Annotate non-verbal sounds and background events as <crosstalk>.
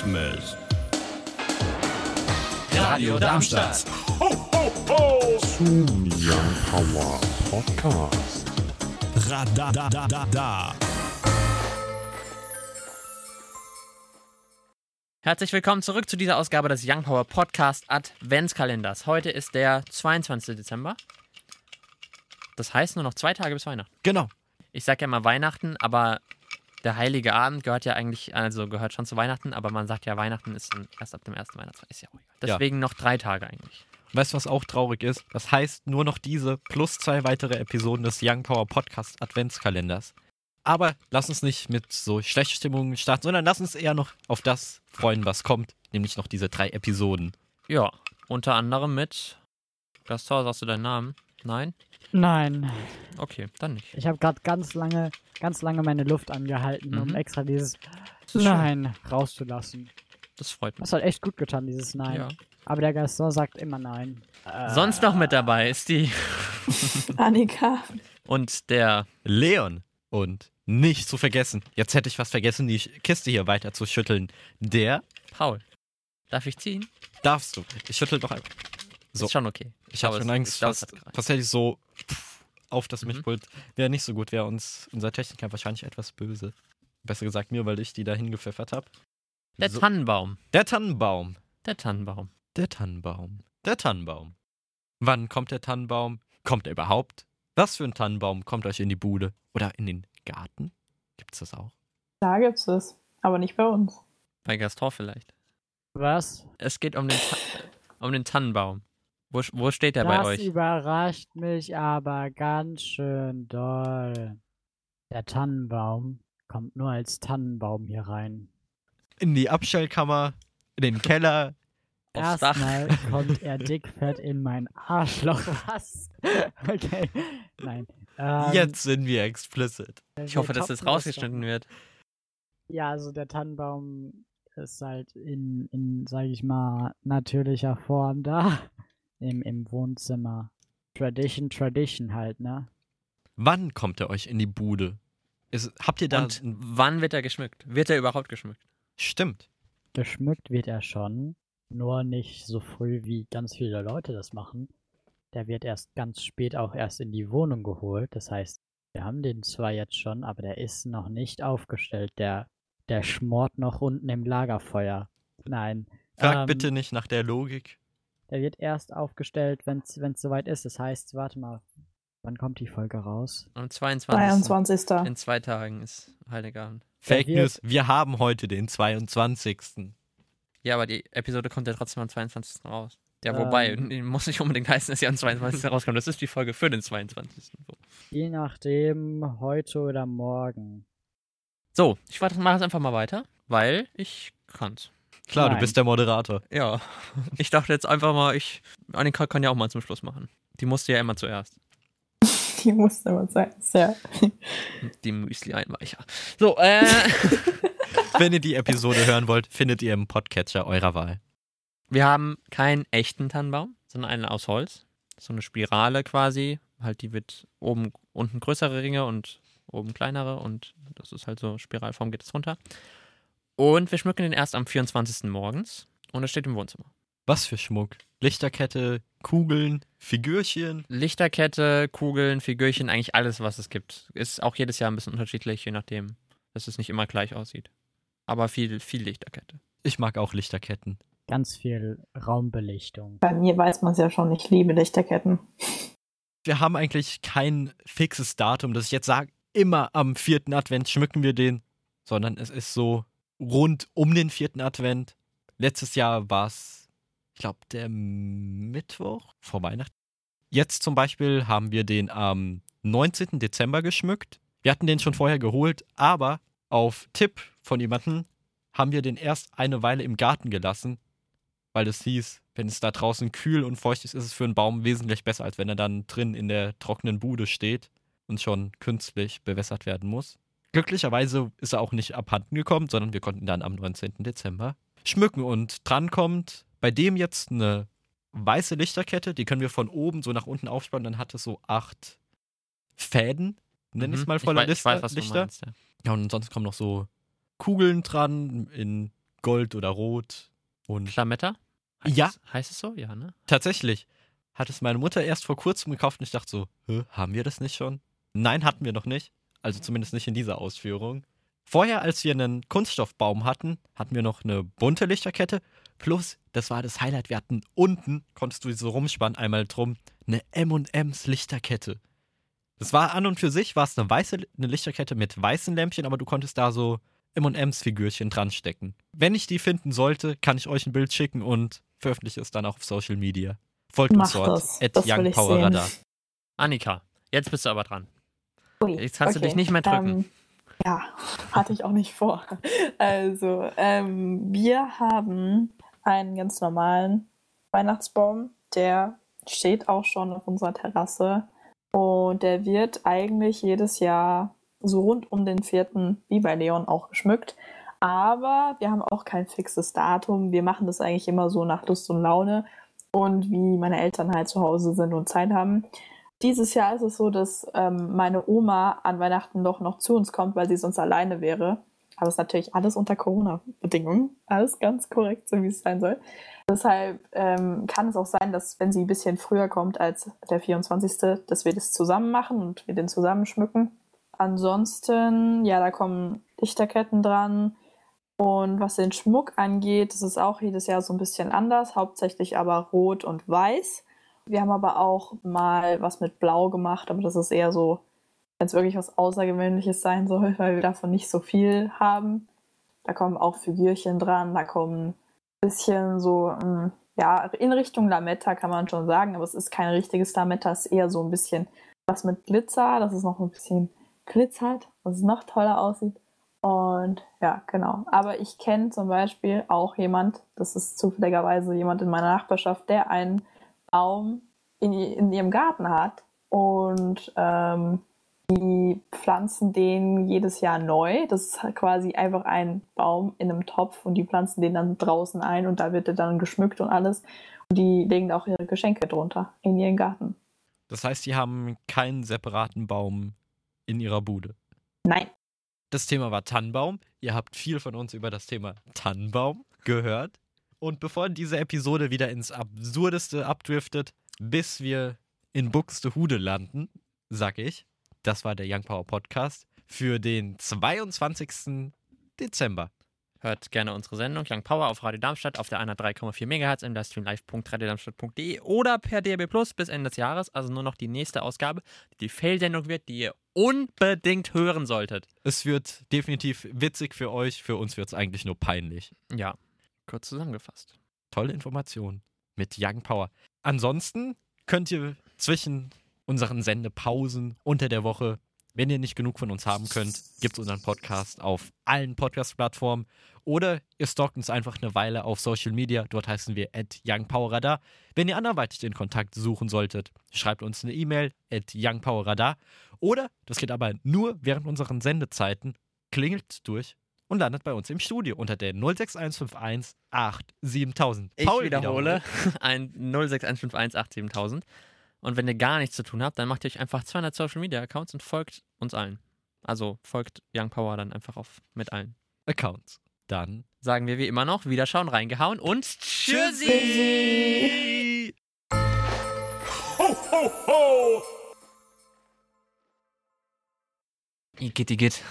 Christmas. Radio Darmstadt. Zum Young Power Podcast. Radadadada. Herzlich willkommen zurück zu dieser Ausgabe des Young Power Podcast Adventskalenders. Heute ist der 22. Dezember. Das heißt nur noch zwei Tage bis Weihnachten. Genau. Ich sage ja immer Weihnachten, aber der Heilige Abend gehört ja eigentlich, also gehört schon zu Weihnachten, aber man sagt ja, Weihnachten ist erst ab dem ersten Weihnachtstag. Ist ja auch egal. Ja. Deswegen noch drei Tage eigentlich. Weißt du, was auch traurig ist? Das heißt nur noch diese plus zwei weitere Episoden des Young Power Podcast Adventskalenders. Aber lass uns nicht mit so schlechter Stimmung starten, sondern lass uns eher noch auf das freuen, was kommt. Nämlich noch diese drei Episoden. Ja, unter anderem mit. Gastor, sagst du deinen Namen? Nein? Nein, Okay, dann nicht. ich habe gerade ganz lange, ganz lange meine Luft angehalten, um Mhm. extra dieses. Nein rauszulassen. Das freut mich. Das hat echt gut getan, dieses Nein. Ja. Aber der Gaston sagt immer Nein. Äh, Sonst noch mit dabei ist die <laughs> <laughs> Annika. und der Leon. Und nicht zu vergessen, jetzt hätte ich was vergessen, die Kiste hier weiter zu schütteln. Der Paul. Darf ich ziehen? darfst du. Ich schüttel doch einfach. So. Ist schon okay. Ich habe schon Angst, ich glaub, es fast, hat gereicht. fast hätte ich so pff, auf das Mhm. Mischpult. Wäre nicht so gut, wäre uns unser Techniker wahrscheinlich etwas böse. Besser gesagt mir, weil ich die da hingepfeffert habe. Der So. Tannenbaum. Der Tannenbaum. Der Tannenbaum. Der Tannenbaum. Der Tannenbaum. Wann kommt der Tannenbaum? Kommt er überhaupt? Was für ein Tannenbaum kommt euch in die Bude? Oder in den Garten? Gibt's das auch? Da gibt's es. Aber nicht bei uns. Bei Gaston vielleicht. Was? Es geht um den, Ta um den Tannenbaum. Wo, wo steht der das bei euch? überrascht mich aber ganz schön doll. Der Tannenbaum kommt nur als Tannenbaum hier rein. In die Abstellkammer, in den Keller. Aufs Dach. Erstmal <laughs> kommt er dickfett in mein Arschloch. <laughs> Was? Okay. Nein. Ähm, Jetzt sind wir explicit. Ich hoffe, dass das rausgeschnitten wird. Ja, also der Tannenbaum ist halt in, in sage ich mal, natürlicher Form da. Im, Im Wohnzimmer. Tradition, Tradition halt, ne? Wann kommt er euch in die Bude? Ist, habt ihr da. Und wann wird er geschmückt? Wird er überhaupt geschmückt? Stimmt. Geschmückt wird er schon, nur nicht so früh, wie ganz viele Leute das machen. Der wird erst ganz spät auch erst in die Wohnung geholt. Das heißt, wir haben den zwar jetzt schon, aber der ist noch nicht aufgestellt. Der, der schmort noch unten im Lagerfeuer. Nein. Frag ähm, bitte nicht nach der Logik. Der wird erst aufgestellt, wenn es soweit ist. Das heißt, warte mal, wann kommt die Folge raus? Am 22. 22. In zwei Tagen ist Heiligabend. Fake News. Wir haben heute den 22. Ja, aber die Episode kommt ja trotzdem am 22. raus. Ja, wobei, Ähm. muss nicht unbedingt heißen, dass sie am 22. <laughs> rauskommt. Das ist die Folge für den 22. So, Je nachdem, heute oder morgen. so ich mache das einfach mal weiter, weil ich kann's. Klar, du Nein. bist der Moderator. Ja, ich dachte jetzt einfach mal, ich. Annika kann ja auch mal zum Schluss machen. Die musste ja immer zuerst. <laughs> Die musste immer sein. Ja. Die Müsli-Einweicher. So, äh. <laughs> Wenn ihr die Episode hören wollt, findet ihr im Podcatcher eurer Wahl. wir haben keinen echten Tannenbaum, sondern einen aus Holz. So eine Spirale quasi. Halt, die wird oben, unten größere Ringe und oben kleinere und das ist halt so, Spiralform geht es runter. Und wir schmücken den erst am 24. morgens und er steht im Wohnzimmer. Was für Schmuck? Lichterkette, Kugeln, Figürchen. Lichterkette, Kugeln, Figürchen, eigentlich alles, was es gibt. Ist auch jedes Jahr ein bisschen unterschiedlich, je nachdem, dass es nicht immer gleich aussieht. Aber viel, viel Lichterkette. Ich mag auch Lichterketten. Ganz viel Raumbelichtung. Bei mir weiß man es ja schon, ich liebe Lichterketten. Wir haben eigentlich kein fixes Datum, dass ich jetzt sage, immer am vierten Advent schmücken wir den, sondern es ist so rund um den vierten Advent. Letztes Jahr war es, ich glaube, der Mittwoch vor Weihnachten. Jetzt zum Beispiel haben wir den am 19. Dezember geschmückt. Wir hatten den schon vorher geholt, aber auf Tipp von jemandem haben wir den erst eine Weile im Garten gelassen, weil es hieß, wenn es da draußen kühl und feucht ist, ist es für einen Baum wesentlich besser, als wenn er dann drin in der trockenen Bude steht und schon künstlich bewässert werden muss. Glücklicherweise ist er auch nicht abhanden gekommen, sondern wir konnten dann am 19. Dezember schmücken und dran kommt bei dem jetzt eine weiße Lichterkette, die können wir von oben so nach unten aufspannen, dann hat es so acht Fäden, nenne ich es Mhm. mal, voller ich weiß, ich Lichter. weiß, Lichter. meinst, ja. Ja, und sonst kommen noch so Kugeln dran in Gold oder Rot. Und Lametta? Heißt Ja. Es, heißt es so? Ja, ne? tatsächlich hat es meine Mutter erst vor kurzem gekauft und ich dachte so, haben wir das nicht schon? Nein, hatten wir noch nicht. Also zumindest nicht in dieser Ausführung. Vorher, als wir einen Kunststoffbaum hatten, hatten wir noch eine bunte Lichterkette. Plus, das war das Highlight, wir hatten unten, konntest du so rumspannen, einmal drum, eine M&M's Lichterkette. Das war an und für sich, war es eine weiße eine Lichterkette mit weißen Lämpchen, aber du konntest da so M&M's Figürchen dran stecken. Wenn ich die finden sollte, kann ich euch ein Bild schicken und veröffentliche es dann auch auf Social Media. Folgt uns Mach dort, das. at Das Young. Annika, jetzt bist du aber dran. Ui, Jetzt kannst du dich nicht mehr drücken. Ähm, ja, <laughs> hatte ich auch nicht vor. Also, ähm, wir haben einen ganz normalen Weihnachtsbaum, der steht auch schon auf unserer Terrasse und der wird eigentlich jedes Jahr so rund um den vierten, wie bei Leon, auch geschmückt. Aber wir haben auch kein fixes Datum. Wir machen das eigentlich immer so nach Lust und Laune und wie meine Eltern halt zu Hause sind und Zeit haben. Dieses Jahr ist es so, dass ähm, meine Oma an Weihnachten doch noch zu uns kommt, weil sie sonst alleine wäre. Aber es ist natürlich alles unter Corona-Bedingungen. Alles ganz korrekt, so wie es sein soll. Deshalb ähm, kann es auch sein, dass wenn sie ein bisschen früher kommt als der 24., dass wir das zusammen machen und wir den zusammen schmücken. Ansonsten, ja, da kommen Lichterketten dran. Und was den Schmuck angeht, das ist auch jedes Jahr so ein bisschen anders, hauptsächlich aber rot und weiß. Wir haben aber auch mal was mit Blau gemacht, aber das ist eher so, wenn es wirklich was Außergewöhnliches sein soll, <laughs> weil wir davon nicht so viel haben. Da kommen auch Figürchen dran, da kommen ein bisschen so, ähm, ja, in Richtung Lametta kann man schon sagen, aber es ist kein richtiges Lametta, es ist eher so ein bisschen was mit Glitzer, dass es noch ein bisschen glitzert, dass es noch toller aussieht. Und ja, genau. Aber ich kenne zum Beispiel auch jemand, das ist zufälligerweise jemand in meiner Nachbarschaft, der einen Baum in, in ihrem Garten hat und ähm, die pflanzen den jedes Jahr neu. Das ist halt quasi einfach ein Baum in einem Topf und die pflanzen den dann draußen ein und da wird er dann geschmückt und alles. Und die legen da auch ihre Geschenke drunter in ihren Garten. Das heißt, die haben keinen separaten Baum in ihrer Bude. Nein. Das Thema war Tannenbaum. Ihr habt viel von uns über das Thema Tannenbaum gehört. Und bevor diese Episode wieder ins Absurdeste abdriftet, bis wir in Buxtehude landen, sag ich, das war der Young Power Podcast für den 22. Dezember. Hört gerne unsere Sendung Young Power auf Radio Darmstadt auf der 103,4 MHz im Livestream live.radiodarmstadt.de oder per DAB Plus bis Ende des Jahres, also nur noch die nächste Ausgabe, die die Fail-Sendung wird, die ihr unbedingt hören solltet. Es wird definitiv witzig für euch, für uns wird es eigentlich nur peinlich. Ja, kurz zusammengefasst. Tolle Information mit Young Power. Ansonsten könnt ihr zwischen unseren Sendepausen unter der Woche, wenn ihr nicht genug von uns haben könnt, gibt es unseren Podcast auf allen Podcast-Plattformen oder ihr stalkt uns einfach eine Weile auf Social Media. Dort heißen wir at YoungPowerRadar. Wenn ihr anderweitig den Kontakt suchen solltet, schreibt uns eine E-Mail at YoungPowerRadar oder, das geht aber nur während unseren Sendezeiten, klingelt durch und landet bei uns im Studio unter der 06151 87000. Ich wiederhole, <laughs> ein 06151877000. Und wenn ihr gar nichts zu tun habt, dann macht ihr euch einfach 200 Social Media Accounts und folgt uns allen. Also folgt Young Power dann einfach auf mit allen. Accounts. Dann Sagen wir wie immer noch, Wiederschauen, reingehauen und Tschüssi! Igitt, igitt.